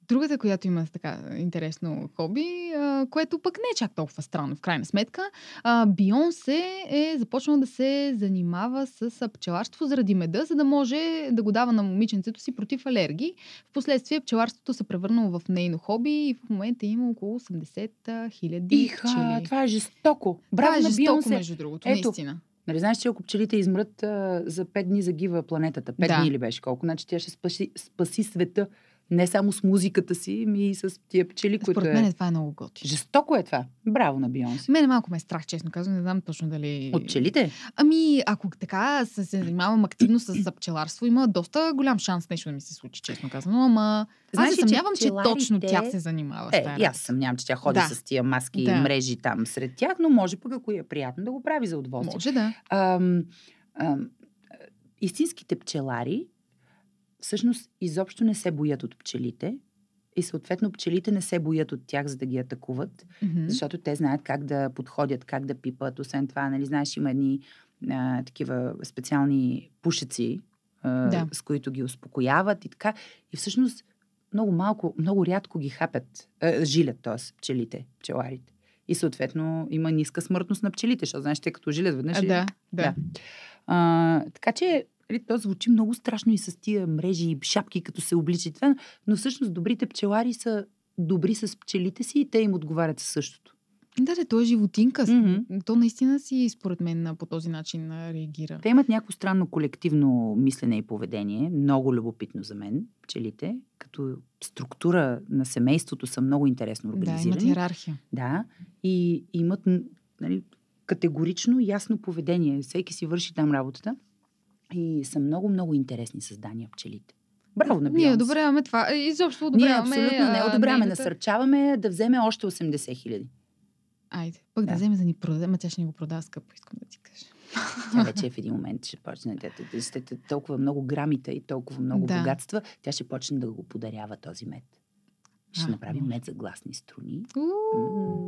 Другата, която има така интересно хоби, а, което пък не е чак толкова странно в крайна сметка, а, Бионсе е започнала да се занимава с пчеларство заради меда, за да може да го дава на момиченцето си против алергии. Впоследствие пчеларството се превърнало в нейно хоби и в момента има около 80 хиляди пчели. това е жестоко. Браво Това е жестоко, Бионсе. между другото, Ето. наистина. Нали знаеш, че ако пчелите измрат а, за 5 дни загива планетата. 5 Да. дни ли беше колко? Значи тя ще спаси, спаси света не само с музиката си, ми и с тия пчели, които Според е... мен това е много готино. Жестоко е това. Браво на Бионсе. Мене малко ме е страх, честно казвам. Не знам точно дали... От пчелите? Ами, ако така се занимавам активно с пчеларство, има доста голям шанс нещо да ми се случи, честно казано. Ама Знаеш аз се ли, че съмнявам, че, точно пчеларите- тя се занимава с Е, тази и аз съмнявам, че тя ходи Да. с тия маски Да. и мрежи там сред тях, но може пък, ако е приятно, да го прави за удоволствие. Може да. Ам, ам, истинските пчелари всъщност изобщо не се боят от пчелите и съответно пчелите не се боят от тях, за да ги атакуват, Мгм. защото те знаят как да подходят, как да пипат. Освен това, нали, знаеш, има едни а, такива специални пушеци, а, Да. с които ги успокояват и така. И всъщност много малко, много рядко ги хапят, а, жилят, т.е. пчелите, пчеларите. И съответно има ниска смъртност на пчелите, защото знаеш, те като жилят веднъж. А, и- да, да. Да. А, така че, то звучи много страшно и с тия мрежи и шапки, като се обличат. Но всъщност добрите пчелари са добри с пчелите си и те им отговарят същото. Да, да, той е животинка. Мгм. То наистина си, според мен, по този начин реагира. Те имат някакво странно колективно мислене и поведение, много любопитно за мен, пчелите, като структура на семейството са много интересно Да, имат организирани. иерархия. Да, и имат нали, категорично ясно поведение. Всеки си върши там работата и са много, много интересни създания пчелите. Браво на Ние Бионс. одобряваме това. Е, Изобщо Ние одобряваме. абсолютно не одобряваме, нейната- насърчаваме да вземе още 80 хиляди. Айде, пък да. Да. вземе да ни продаде, ма тя ще ни го продава скъпо, искам да ти кажа. Тя вече в един момент ще почне, тя, тя, ще те толкова много грамита и толкова много Да. богатства, тя ще почне да го подарява този мед. Ще А, направи мед за гласни струни.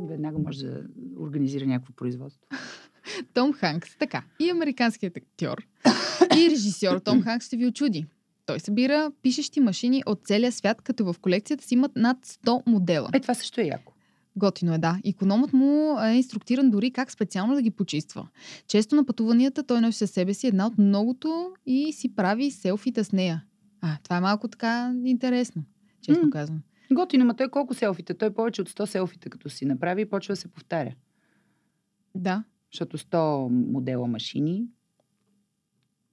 Веднага може да организира някакво производство. Том Ханкс, така. И американският актьор, и режисьор Том Ханкс ще ви очуди. Той събира пишещи машини от целия свят, като в колекцията си имат над 100 модела. Е, това също е яко. Готино е, да. Икономът му е инструктиран дори как специално да ги почиства. Често на пътуванията той носи със себе си една от многото и си прави селфита с нея. А, това е малко така интересно, честно М. казвам. Готино, ма той колко селфита? Той повече от 100 селфита, като си направи, почва да се повтаря. Да. Защото 100 модела машини.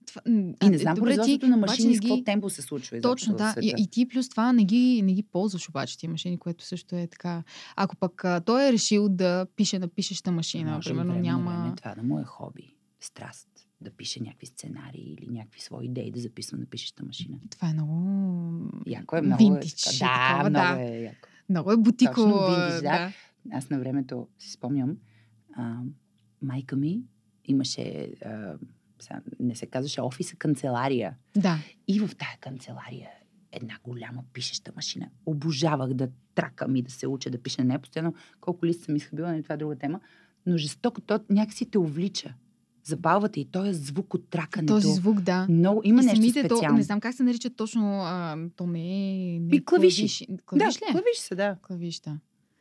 Това, И не знам добре, ти производството на машини с какво темпо се случва. Точно, да. И, и ти плюс това не ги, не ги ползваш обаче тия машини, което също е така. Ако пък а, той е решил да пише на пишеща машина, Може примерно време няма... Време, това да му е хоби, страст. Да пише някакви сценарии или някакви свои идеи да записва на пишеща машина. Това е много... Яко е, много е така. Да, такова, много да. е яко. Много е бутико. Точно, виндиж, да. да. Аз на времето си спомням, а, майка ми имаше, а, сега не се казваше офис, а канцелария. да. И в тая канцелария една голяма пишеща машина. Обожавах да тракам и да се уча да пиша на нея постоянно. Колко лист съм изхабила, не това е друга тема. Но жестоко, то някакси те увлича. Забавата и този звук от тракането. Този звук, да. Много, има и нещо самите, специално. то, не знам как се нарича точно, а, то не е... Не клавиши. Клавиш, да, клавиш ли? е? клавиши са, да. Клавиш, да.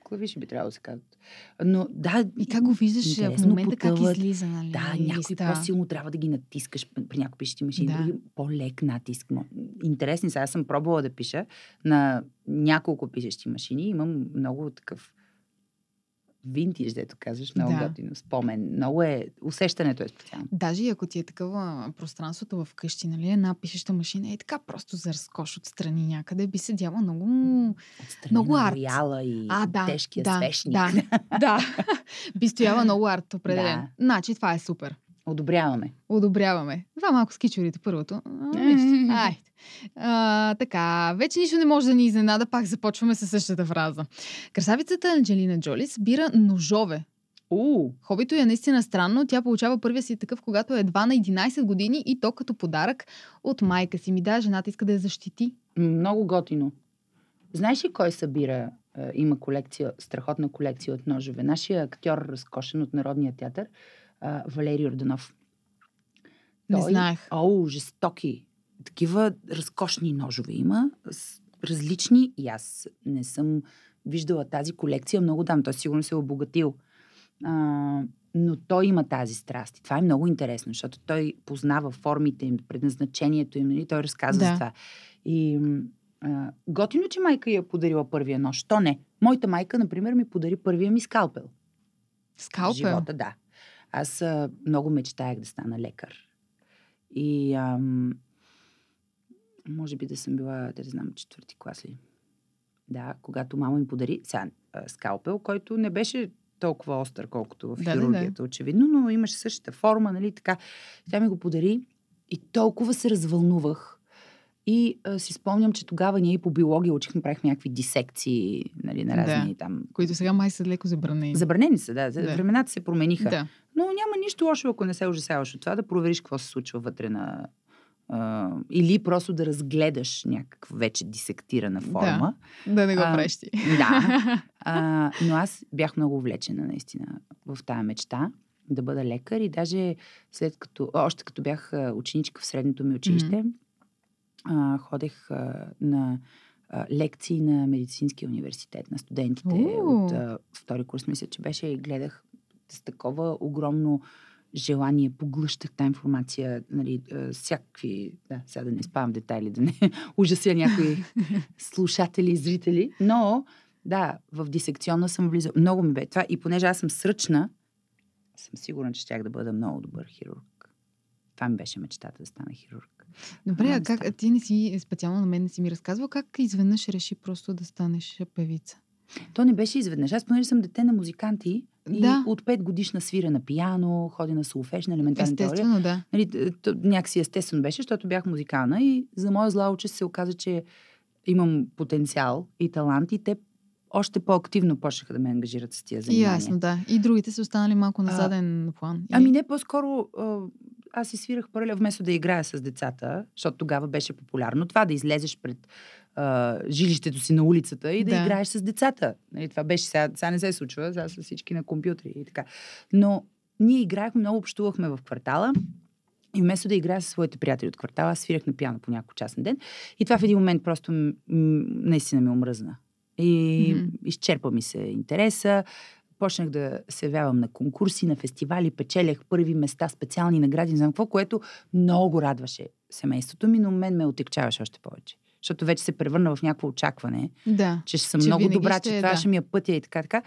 Клавиши би трябвало да се казват. Но да, И как го виждаш в момента, как потъват. излиза, нали? Да, някой листа. по-силно трябва да ги натискаш при някои пишещи машини, Да. други по-лек натиск. Интересни са. Аз съм пробвала да пиша на няколко пишещи машини. Имам много такъв винтиж, дето казваш, много Да. готино спомен. Много е, усещането е специално. Даже и ако ти е такова пространството в къщи, нали, една пишеща машина е така просто за разкош отстрани някъде, би седяла много... Отстрани Много арт. и А, да, тежкия да, свещник. да, да. би стояла много арт, определено. Да. Значи това е супер. Одобряваме. Одобряваме. Това малко скичорите първото. Нищо. Айде. А, така, вече нищо не може да ни изненада, пак започваме със същата фраза. Красавицата Анджелина Джоли събира ножове. У, Хобито е наистина странно. Тя получава първия си такъв, когато е едва на 11 години и то като подарък от майка си. Ми да, жената иска да я защити. много готино. Знаеш ли кой събира? е, Има колекция, страхотна колекция от ножове. Нашия актьор, разкошен от Народния театър, а, Валерий Орданов. Не знаех. О, жестоки. Такива разкошни ножове има. С различни. И аз не съм виждала тази колекция много дам. Той сигурно се е обогатил. А, но той има тази страст. И това е много интересно, защото той познава формите им, предназначението им. Нали? Той разказва Да. за това. И а, готино, че майка я е подарила първия нож. То не. Моята майка, например, ми подари първия ми скалпел. В Скалпел. живота, да. Аз а, много мечтаях да стана лекар. И ам, може би да съм била, да не знам, четвърти клас ли. Да, когато мама ми подари сега, скалпел, който не беше толкова остър, колкото в Да, да, да. хирургията, очевидно, но имаше същата форма, нали, така. Тя ми го подари и толкова се развълнувах. И а, си спомням, че тогава ние и по биология учихме, правихме някакви дисекции, нали, на Да. разни там. Които сега май са леко забранени. Забранени са, да. Да. да. Времената се промениха. Да. Но няма нищо лошо, ако не се ужасяваш от това, да провериш какво се случва вътре на... А, или просто да разгледаш някаква вече дисектирана форма. Да не го правиш ти. Да. А, но аз бях много увлечена наистина в тая мечта да бъда лекар и даже след като, още като бях ученичка в средното ми училище, а, ходех а, на а, лекции на медицинския университет на студентите У. от а, втори курс, мисля, че беше и гледах с такова огромно желание, поглъщах тази информация, нали, всякакви, да, сега да не спавам детайли, да не ужася някои слушатели и зрители, но да, в дисекционна съм влизала. Много ми бе това и понеже аз съм сръчна, съм сигурна, че щях да бъда много добър хирург. Това ми беше мечтата да стана хирург. Добре, а как ти не си, специално на мен не си ми разказвал, как изведнъж реши просто да станеш певица? То не беше изведнъж. Аз понеже съм дете на музиканти и Да. от 5 годишна свира на пиано, ходя на солфеж, на елементарна теория. Естествено, да. Нали, т- т- някакси естествено беше, защото бях музикална и за моя зла участ се оказа, че имам потенциал и талант и те още по-активно почнаха да ме ангажират с тия занимания. Ясно, да. И другите са останали малко на А, заден план. Или- Ами не, по-скоро а, аз си свирах паралел, вместо да играя с децата, защото тогава беше популярно това да излезеш пред а, жилището си на улицата и да, Да. играеш с децата. Нали, това беше сега, сега не се случва, сега са всички на компютри и така. Но ние играехме, много общувахме в квартала и вместо да играя с своите приятели от квартала, аз свирах на пиано по няколко часа на ден. И това в един момент просто м- м- наистина ме омръзна. И Мгм. изчерпа ми се интереса. Почнах да се явявам на конкурси, на фестивали, печелях първи места, специални награди, не знам какво, което много радваше семейството ми, но мен ме отекчаваше още повече. Защото вече се превърна в някакво очакване, Да. че ще съм Че много добра, ще че е, това да. ще ми е пътя и така, така.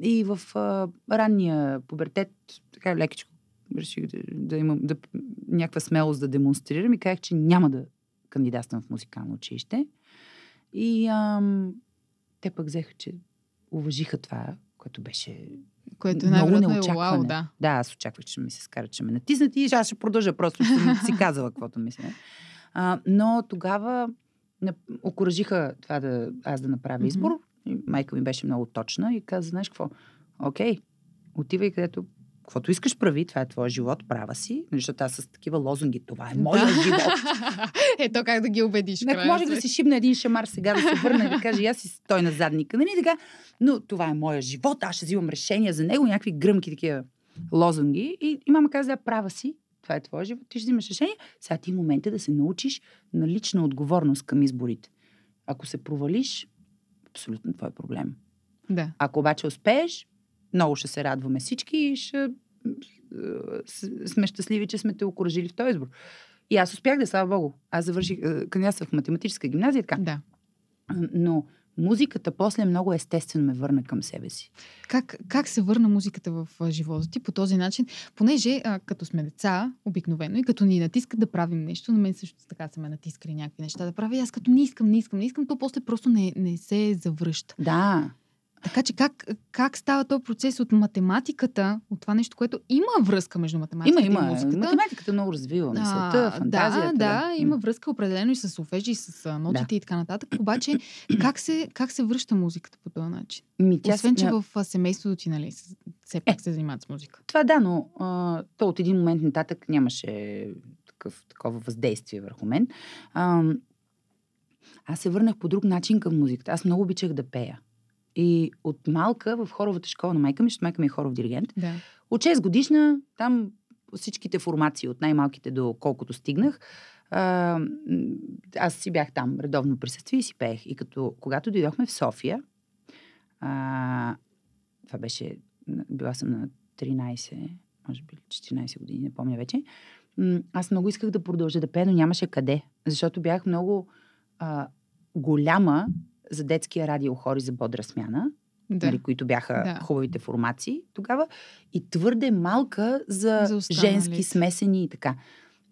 И в а, ранния пубертет, така лекичко, реших да, да имам да, някаква смелост да демонстрирам и казах, че няма да кандидатствам в музикално училище. И ам, те пък взеха, че уважиха това, което беше Което много най-вероятно е неочакване. вау, да. Да, аз очаквах, че ми се скара, че ме натиснат и аз ще продължа. Просто съм си казала каквото мисля. А, но тогава окоръжиха това да аз да направя избор. И майка ми беше много точна и каза, знаеш какво? Окей, отивай където каквото искаш прави, това е твоя живот, права си, нали, защото аз с такива лозунги, това е моя живот. Ето как да ги убедиш. Не, може да си шибна един шамар сега, да се върна и да каже, аз си стой на задника, нали така, но това е моя живот, аз ще взимам решения за него, някакви гръмки такива лозунги и, и мама каза, права си, това е твоя живот, ти ще взимаш решение, сега ти е момента да се научиш на лична отговорност към изборите. Ако се провалиш, абсолютно твой проблем. Да. Ако обаче успееш, много ще се радваме всички и ще сме щастливи, че сме те окоръжили в този избор. И аз успях да, слава Богу. Аз завърших, кандидатствах в математическа гимназия, така. Да. Но музиката после много естествено ме върна към себе си. Как, как се върна музиката в живота ти по този начин? Понеже а, като сме деца, обикновено, и като ни натискат да правим нещо, на мен също така са ме натискали някакви неща да правя. И аз като не искам, не искам, не искам, то после просто не, не се завръща. Да. Така че как, как става този процес от математиката, от това нещо, което има връзка между математиката има, има. и музиката? Математиката много развива мисълта, фантазията. Да, да, има връзка определено и с софежи, и с нотите да. и така нататък. Обаче, как се, как се връща музиката по този начин? Ми, тя Освен, че в семейството ти, нали, все пак е, се занимават с музика. Това да, но а, то от един момент нататък нямаше такъв, такова въздействие върху мен. А, аз се върнах по друг начин към музиката. Аз много обичах да пея. И от малка в хоровата школа на майка ми, защото майка ми е хоров диригент, да. от 6 годишна, там всичките формации, от най-малките до колкото стигнах, а, аз си бях там, редовно присъствие и си пеех. И като, когато дойдохме в София, а, това беше, била съм на 13, може би 14 години, не помня вече, аз много исках да продължа да пея, но нямаше къде, защото бях много а, голяма за детския радиохор и за бодра смяна, да. нали, които бяха да. хубавите формации тогава, и твърде малка за, за женски, смесени и така.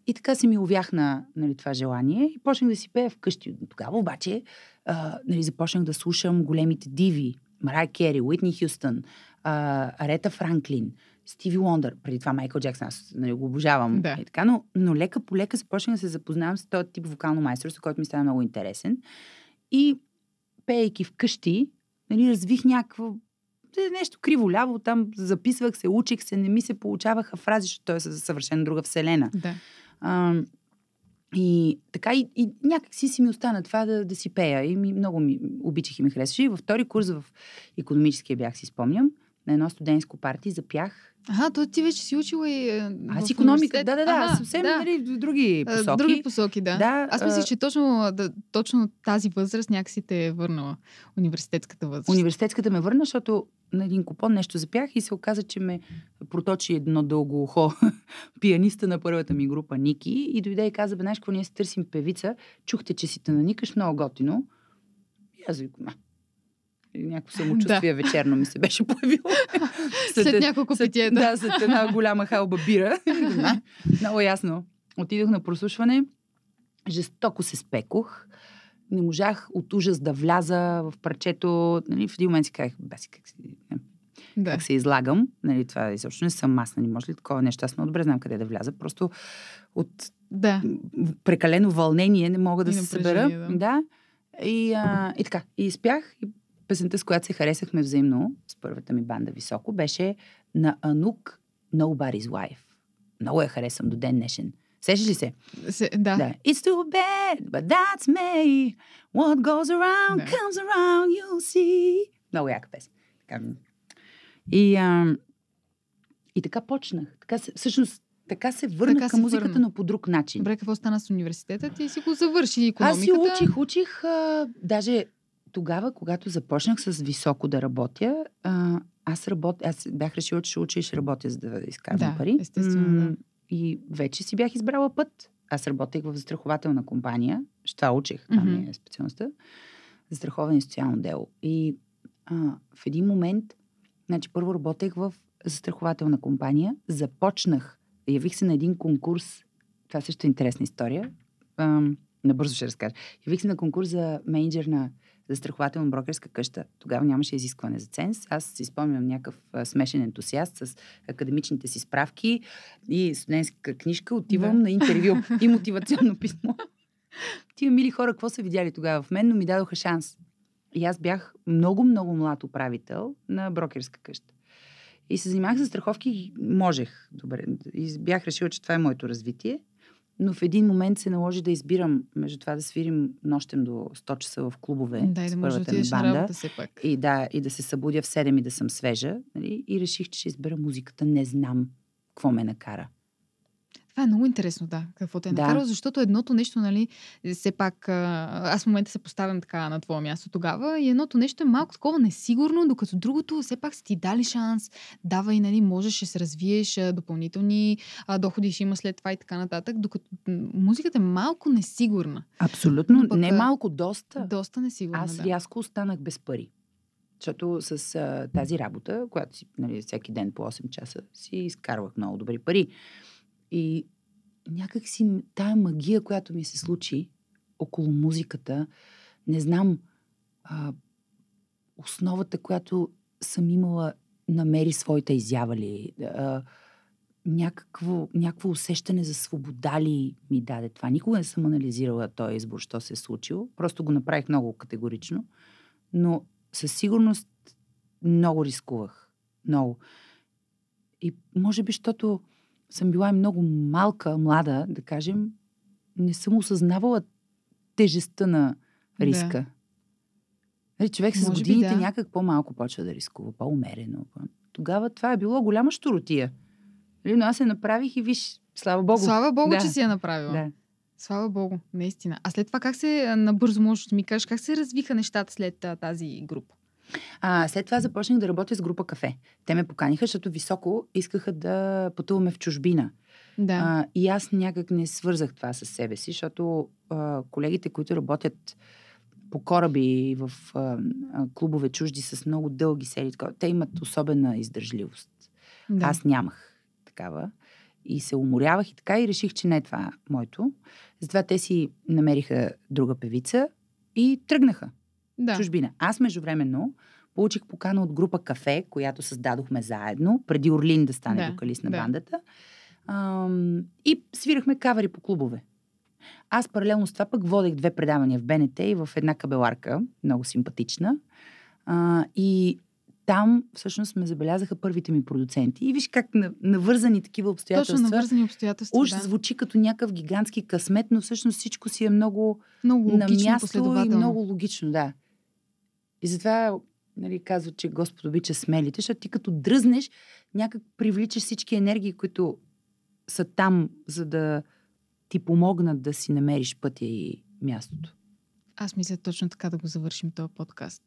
И така се ми увяхна нали, това желание и почнах да си пея вкъщи. Тогава обаче а, нали, започнах да слушам големите диви. Марай Кери, Уитни Хюстън, а, Арета Франклин, Стиви Лондър, преди това Майкъл Джексън, аз нали, го обожавам. Да. И така, но, но лека по лека започнах да се запознавам с този тип вокално майсторство, който ми стана много интересен. И пейки вкъщи, нали, развих някакво нещо криво-ляво, там записвах се, учих се, не ми се получаваха фрази, защото той е съвършено друга вселена. Да. А, и така и, и някак си си ми остана това да, да си пея. И ми, много ми обичах и ми харесваше. И във втори курс в економическия бях, си спомням, на едно студентско парти запях Ага, то ти вече си учила и. Е, аз економика, да, да, да, ага, съвсем да. Нали, в други посоки. Други посоки, да. да аз мисля, че точно, да, точно тази възраст някакси те е върнала. Университетската възраст. Университетската ме върна, защото на един купон нещо запях и се оказа, че ме проточи едно дълго ухо пианиста на първата ми група Ники и дойде и каза, бе, знаеш какво, ние си търсим певица, чухте, че си те наникаш много готино. И аз викам, някакво самочувствие да. вечерно ми се беше появило. след, след няколко пития. Да, след една голяма халба бира. Много ясно. Отидох на прослушване, жестоко се спекох. Не можах от ужас да вляза в парчето. Нали, в един момент си казах, баси, как си... Да. Как се излагам. Нали, това изобщо не съм аз. Нали, може ли такова нещо? Аз много добре знам къде да вляза. Просто от да. прекалено вълнение не мога да и се събера. Да. да. И, а, и така. И спях. И песента, с която се харесахме взаимно, с първата ми банда Високо, беше на Анук Nobody's Wife. Много я харесвам до ден днешен. Сещаш ли се? се да. да. It's too bad, but that's me. What goes around, да. comes around, you'll see. Много яка песен. И, а, и така почнах. Така, всъщност, така се върнах така към музиката, върна. но по друг начин. Добре, какво стана с университета? Ти си го завърши економиката. Аз си учих, учих. А, даже тогава, когато започнах с високо да работя, а, аз, работя, аз бях решила, че ще уча и ще работя, за да изкарвам да, пари. Естествено, да. И вече си бях избрала път. Аз работех в застрахователна компания. Това учих, това mm-hmm. ми е специалността. Застраховане и социално дело. И а, в един момент, значи първо работех в застрахователна компания, започнах, явих се на един конкурс, това също е интересна история, а, набързо ще разкажа. Явих се на конкурс за менеджер на застрахователно брокерска къща. Тогава нямаше изискване за ценз. Аз си спомням някакъв смешен ентусиаст с академичните си справки и студентска книжка. Отивам да. на интервю и мотивационно писмо. Тия мили хора, какво са видяли тогава в мен, но ми дадоха шанс. И аз бях много, много млад управител на брокерска къща. И се занимавах с страховки и можех. Добре. И бях решила, че това е моето развитие. Но в един момент се наложи да избирам между това да свирим нощем до 100 часа в клубове Да, с може да първата ми банда. И да, и да се събудя в 7 и да съм свежа. Нали? И реших, че ще избера музиката. Не знам какво ме накара. Това е много интересно, да, какво те е Да. накарало, защото едното нещо, нали, все пак, аз в момента се поставям така на твое място тогава и едното нещо е малко такова несигурно, докато другото все пак са ти дали шанс, дава и, нали, можеш да се развиеш, допълнителни доходи ще има след това и така нататък, докато музиката е малко несигурна. Абсолютно. Но пък, не малко, доста. Доста несигурна, Аз да. рязко останах без пари. Защото с а, тази работа, която си нали, всеки ден по 8 часа, си изкарвах много добри пари. И някак си м- тая магия, която ми се случи около музиката, не знам, а, основата, която съм имала, намери своята изява ли. А, някакво, някакво усещане за свобода ли ми даде това. Никога не съм анализирала този избор, що се е случило. Просто го направих много категорично. Но със сигурност много рискувах. Много. И може би, защото съм била много малка, млада, да кажем, не съм осъзнавала тежестта на риска. Нали, човек с Може би годините да. някак по-малко почва да рискува, по-умерено. По- Тогава това е било голяма щуротия. Нали, Но аз се направих и виж, слава богу. Слава Богу, Да. че си я направила. Да. Слава Богу, наистина. А след това как се, набързо можеш да ми кажеш, как се развиха нещата след тази група? А, след това започнах да работя с група кафе. Те ме поканиха, защото високо искаха да пътуваме в чужбина. Да. А, и аз някак не свързах това с себе си, защото а, колегите, които работят по кораби в а, клубове чужди с много дълги серии, те имат особена издържливост. да. Аз нямах такава. И се уморявах и така и реших, че не е това моето. Затова те си намериха друга певица и тръгнаха да. чужбина. Аз междувременно получих покана от група Кафе, която създадохме заедно, преди Орлин да стане Да, вокалист на да. бандата. Ам, и свирахме кавари по клубове. Аз паралелно с това пък водех две предавания в БНТ и в една кабеларка, много симпатична. А, и там всъщност ме забелязаха първите ми продуценти. И виж как на- навързани такива обстоятелства. Точно навързани обстоятелства. Уж да. звучи като някакъв гигантски късмет, но всъщност всичко си е много Много на място и много логично, да. И затова нали, казват, че Господ обича смелите, защото ти като дръзнеш, някак привличаш всички енергии, които са там, за да ти помогнат да си намериш пътя и мястото. Аз мисля точно така да го завършим този подкаст.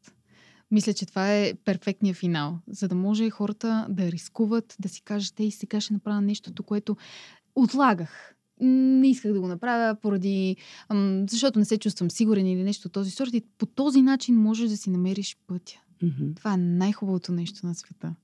Мисля, че това е перфектният финал, за да може хората да рискуват, да си кажат, ей, сега ще направя нещото, което отлагах. Не исках да го направя поради... Ам, защото не се чувствам сигурен или нещо от този сорт. И по този начин можеш да си намериш пътя. Мгм. Това е най-хубавото нещо на света.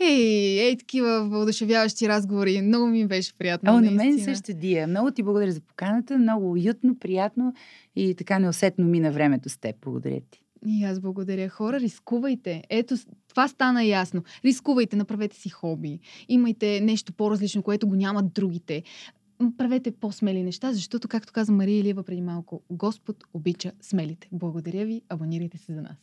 Ей, ей, такива въодушевяващи разговори. Много ми беше приятно. О, на мен също Дия. Много ти благодаря за поканата. Много уютно, приятно и така неусетно мина времето с теб. Благодаря ти. И аз благодаря. Хора, рискувайте. Ето, това стана ясно. Рискувайте, направете си хоби. Имайте нещо по-различно, което го нямат другите. Правете по-смели неща, защото, както каза Мария Илиева преди малко, Господ обича смелите. Благодаря ви, абонирайте се за нас.